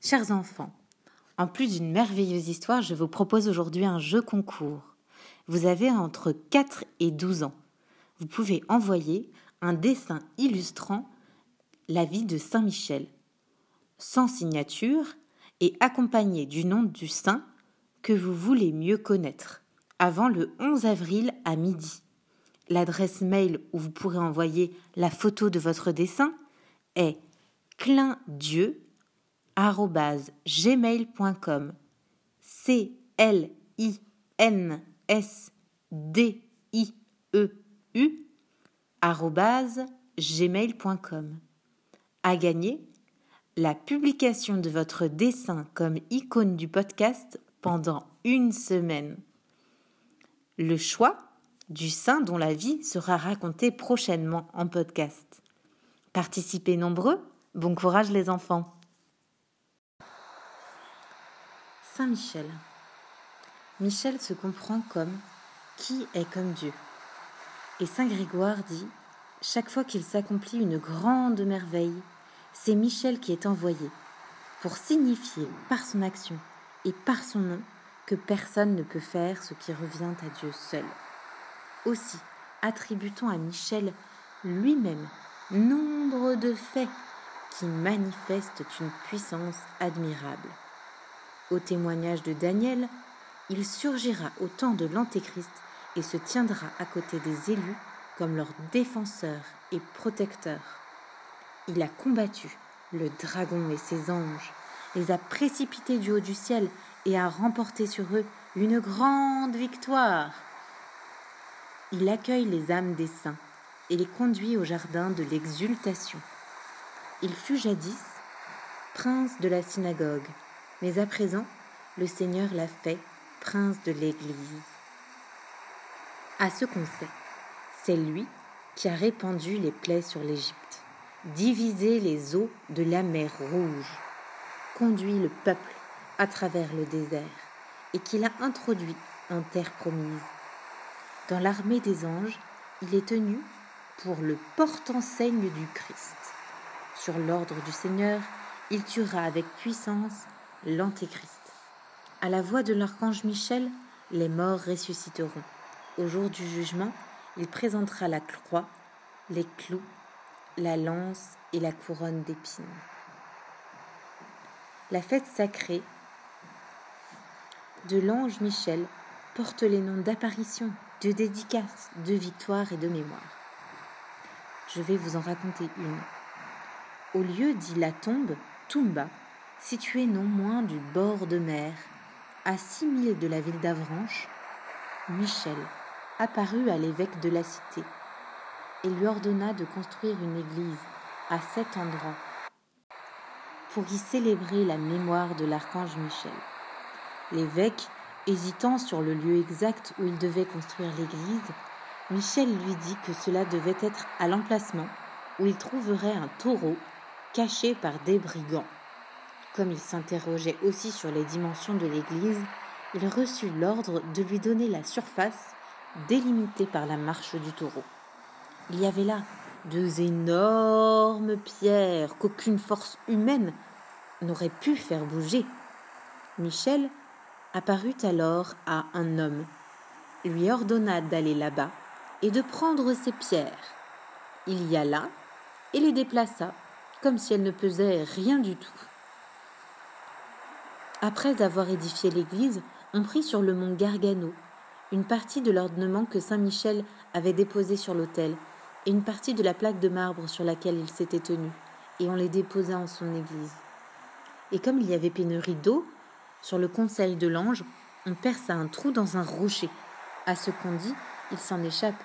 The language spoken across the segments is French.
Chers enfants, en plus d'une merveilleuse histoire, je vous propose aujourd'hui un jeu concours. Vous avez entre 4 et 12 ans. Vous pouvez envoyer un dessin illustrant la vie de Saint Michel, sans signature et accompagné du nom du saint que vous voulez mieux connaître, avant le 11 avril à midi. L'adresse mail où vous pourrez envoyer la photo de votre dessin est clin-dieu@gmail.com. C L I N S D I E U gmail.com. À gagner la publication de votre dessin comme icône du podcast pendant une semaine. Le choix du saint dont la vie sera racontée prochainement en podcast. Participez nombreux, bon courage les enfants. Saint Michel. Michel se comprend comme qui est comme Dieu. Et Saint Grégoire dit, chaque fois qu'il s'accomplit une grande merveille, c'est Michel qui est envoyé, pour signifier par son action et par son nom que personne ne peut faire ce qui revient à Dieu seul. Aussi, attribue-t-on à Michel lui-même nombre de faits qui manifestent une puissance admirable. Au témoignage de Daniel, il surgira au temps de l'Antéchrist et se tiendra à côté des élus comme leur défenseur et protecteur. Il a combattu le dragon et ses anges, les a précipités du haut du ciel et a remporté sur eux une grande victoire. Il accueille les âmes des saints et les conduit au jardin de l'exultation. Il fut jadis prince de la synagogue, mais à présent le Seigneur l'a fait prince de l'Église. À ce qu'on sait, c'est lui qui a répandu les plaies sur l'Égypte, divisé les eaux de la mer Rouge, conduit le peuple à travers le désert, et qui l'a introduit en terre promise. Dans l'armée des anges, il est tenu pour le porte-enseigne du Christ. Sur l'ordre du Seigneur, il tuera avec puissance l'Antéchrist. À la voix de l'archange Michel, les morts ressusciteront. Au jour du jugement, il présentera la croix, les clous, la lance et la couronne d'épines. La fête sacrée de l'ange Michel porte les noms d'apparition, de dédicace, de victoire et de mémoire. Je vais vous en raconter une. Au lieu dit la tombe, Tumba, située non moins du bord de mer, à six milles de la ville d'Avranches, Michel, apparut à l'évêque de la cité et lui ordonna de construire une église à cet endroit pour y célébrer la mémoire de l'archange Michel. L'évêque, hésitant sur le lieu exact où il devait construire l'église, Michel lui dit que cela devait être à l'emplacement où il trouverait un taureau caché par des brigands. Comme il s'interrogeait aussi sur les dimensions de l'église, il reçut l'ordre de lui donner la surface délimitée par la marche du taureau. Il y avait là deux énormes pierres qu'aucune force humaine n'aurait pu faire bouger. Michel apparut alors à un homme, lui ordonna d'aller là-bas et de prendre ces pierres. Il y alla et les déplaça comme si elles ne pesaient rien du tout. Après avoir édifié l'église, on prit sur le mont Gargano une partie de l'ornement que Saint Michel avait déposé sur l'autel et une partie de la plaque de marbre sur laquelle il s'était tenu, et on les déposa en son église. Et comme il y avait pénurie d'eau, sur le conseil de l'ange, on perça un trou dans un rocher. À ce qu'on dit, il s'en échappe.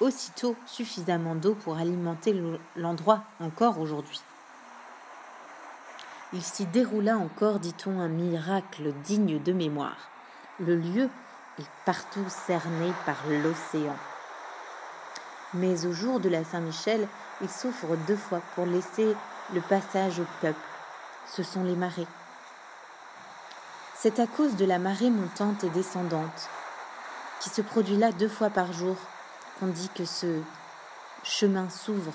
Aussitôt suffisamment d'eau pour alimenter l'endroit encore aujourd'hui. Il s'y déroula encore, dit-on, un miracle digne de mémoire. Le lieu partout cerné par l'océan. Mais au jour de la Saint-Michel, il souffre deux fois pour laisser le passage au peuple. Ce sont les marées. C'est à cause de la marée montante et descendante, qui se produit là deux fois par jour, qu'on dit que ce chemin s'ouvre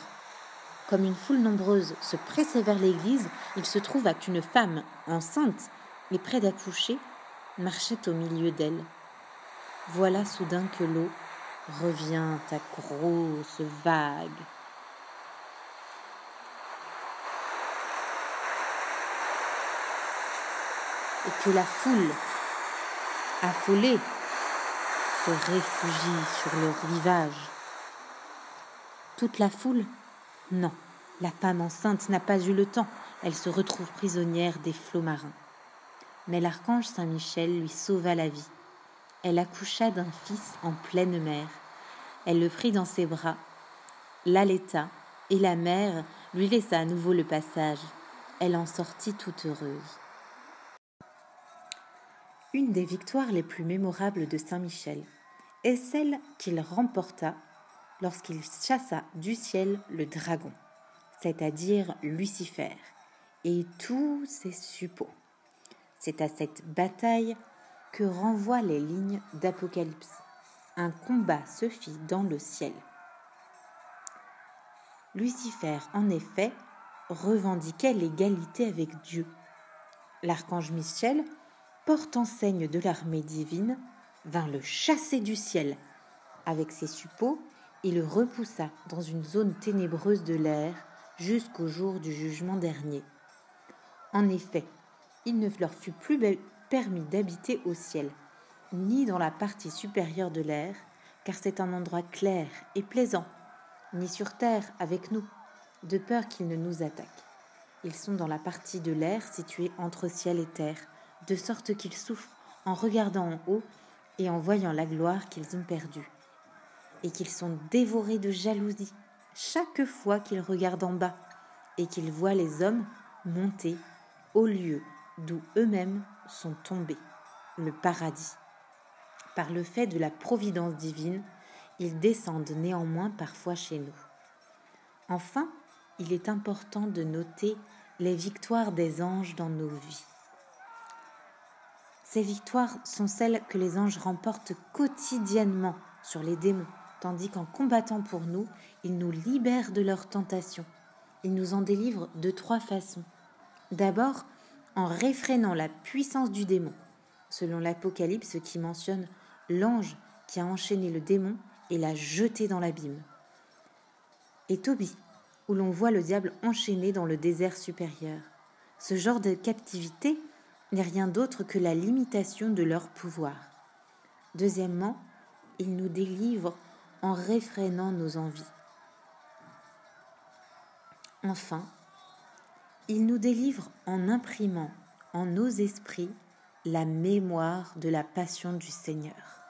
comme une foule nombreuse se pressait vers l'église, il se trouva qu'une femme enceinte et près d'accoucher marchait au milieu d'elle. Voilà soudain que l'eau revient à grosses vagues. Et que la foule, affolée, se réfugie sur le rivage. Toute la foule Non, la femme enceinte n'a pas eu le temps. Elle se retrouve prisonnière des flots marins. Mais l'archange Saint-Michel lui sauva la vie. Elle accoucha d'un fils en pleine mer. Elle le prit dans ses bras, l'allaita, et la mère lui laissa à nouveau le passage. Elle en sortit toute heureuse. Une des victoires les plus mémorables de Saint Michel est celle qu'il remporta lorsqu'il chassa du ciel le dragon, c'est-à-dire Lucifer, et tous ses suppôts. C'est à cette bataille que renvoient les lignes d'Apocalypse. Un combat se fit dans le ciel. Lucifer, en effet, revendiquait l'égalité avec Dieu. L'archange Michel, portant enseigne de l'armée divine, vint le chasser du ciel avec ses suppôts il le repoussa dans une zone ténébreuse de l'air jusqu'au jour du jugement dernier. En effet, il ne leur fut plus permis d'habiter au ciel, ni dans la partie supérieure de l'air, car c'est un endroit clair et plaisant, ni sur terre avec nous, de peur qu'ils ne nous attaquent. Ils sont dans la partie de l'air située entre ciel et terre, de sorte qu'ils souffrent en regardant en haut et en voyant la gloire qu'ils ont perdue et qu'ils sont dévorés de jalousie chaque fois qu'ils regardent en bas et qu'ils voient les hommes monter au lieu d'où eux-mêmes sont tombés, le paradis. Par le fait de la providence divine, ils descendent néanmoins parfois chez nous. Enfin, il est important de noter les victoires des anges dans nos vies. Ces victoires sont celles que les anges remportent quotidiennement sur les démons, tandis qu'en combattant pour nous, ils nous libèrent de leurs tentations. Ils nous en délivrent de trois façons. D'abord, en réfrénant la puissance du démon, selon l'Apocalypse qui mentionne l'ange qui a enchaîné le démon et l'a jeté dans l'abîme. Et Tobie, où l'on voit le diable enchaîné dans le désert supérieur. Ce genre de captivité n'est rien d'autre que la limitation de leur pouvoir. Deuxièmement, il nous délivre en réfrénant nos envies. Enfin, il nous délivre en imprimant en nos esprits la mémoire de la passion du Seigneur.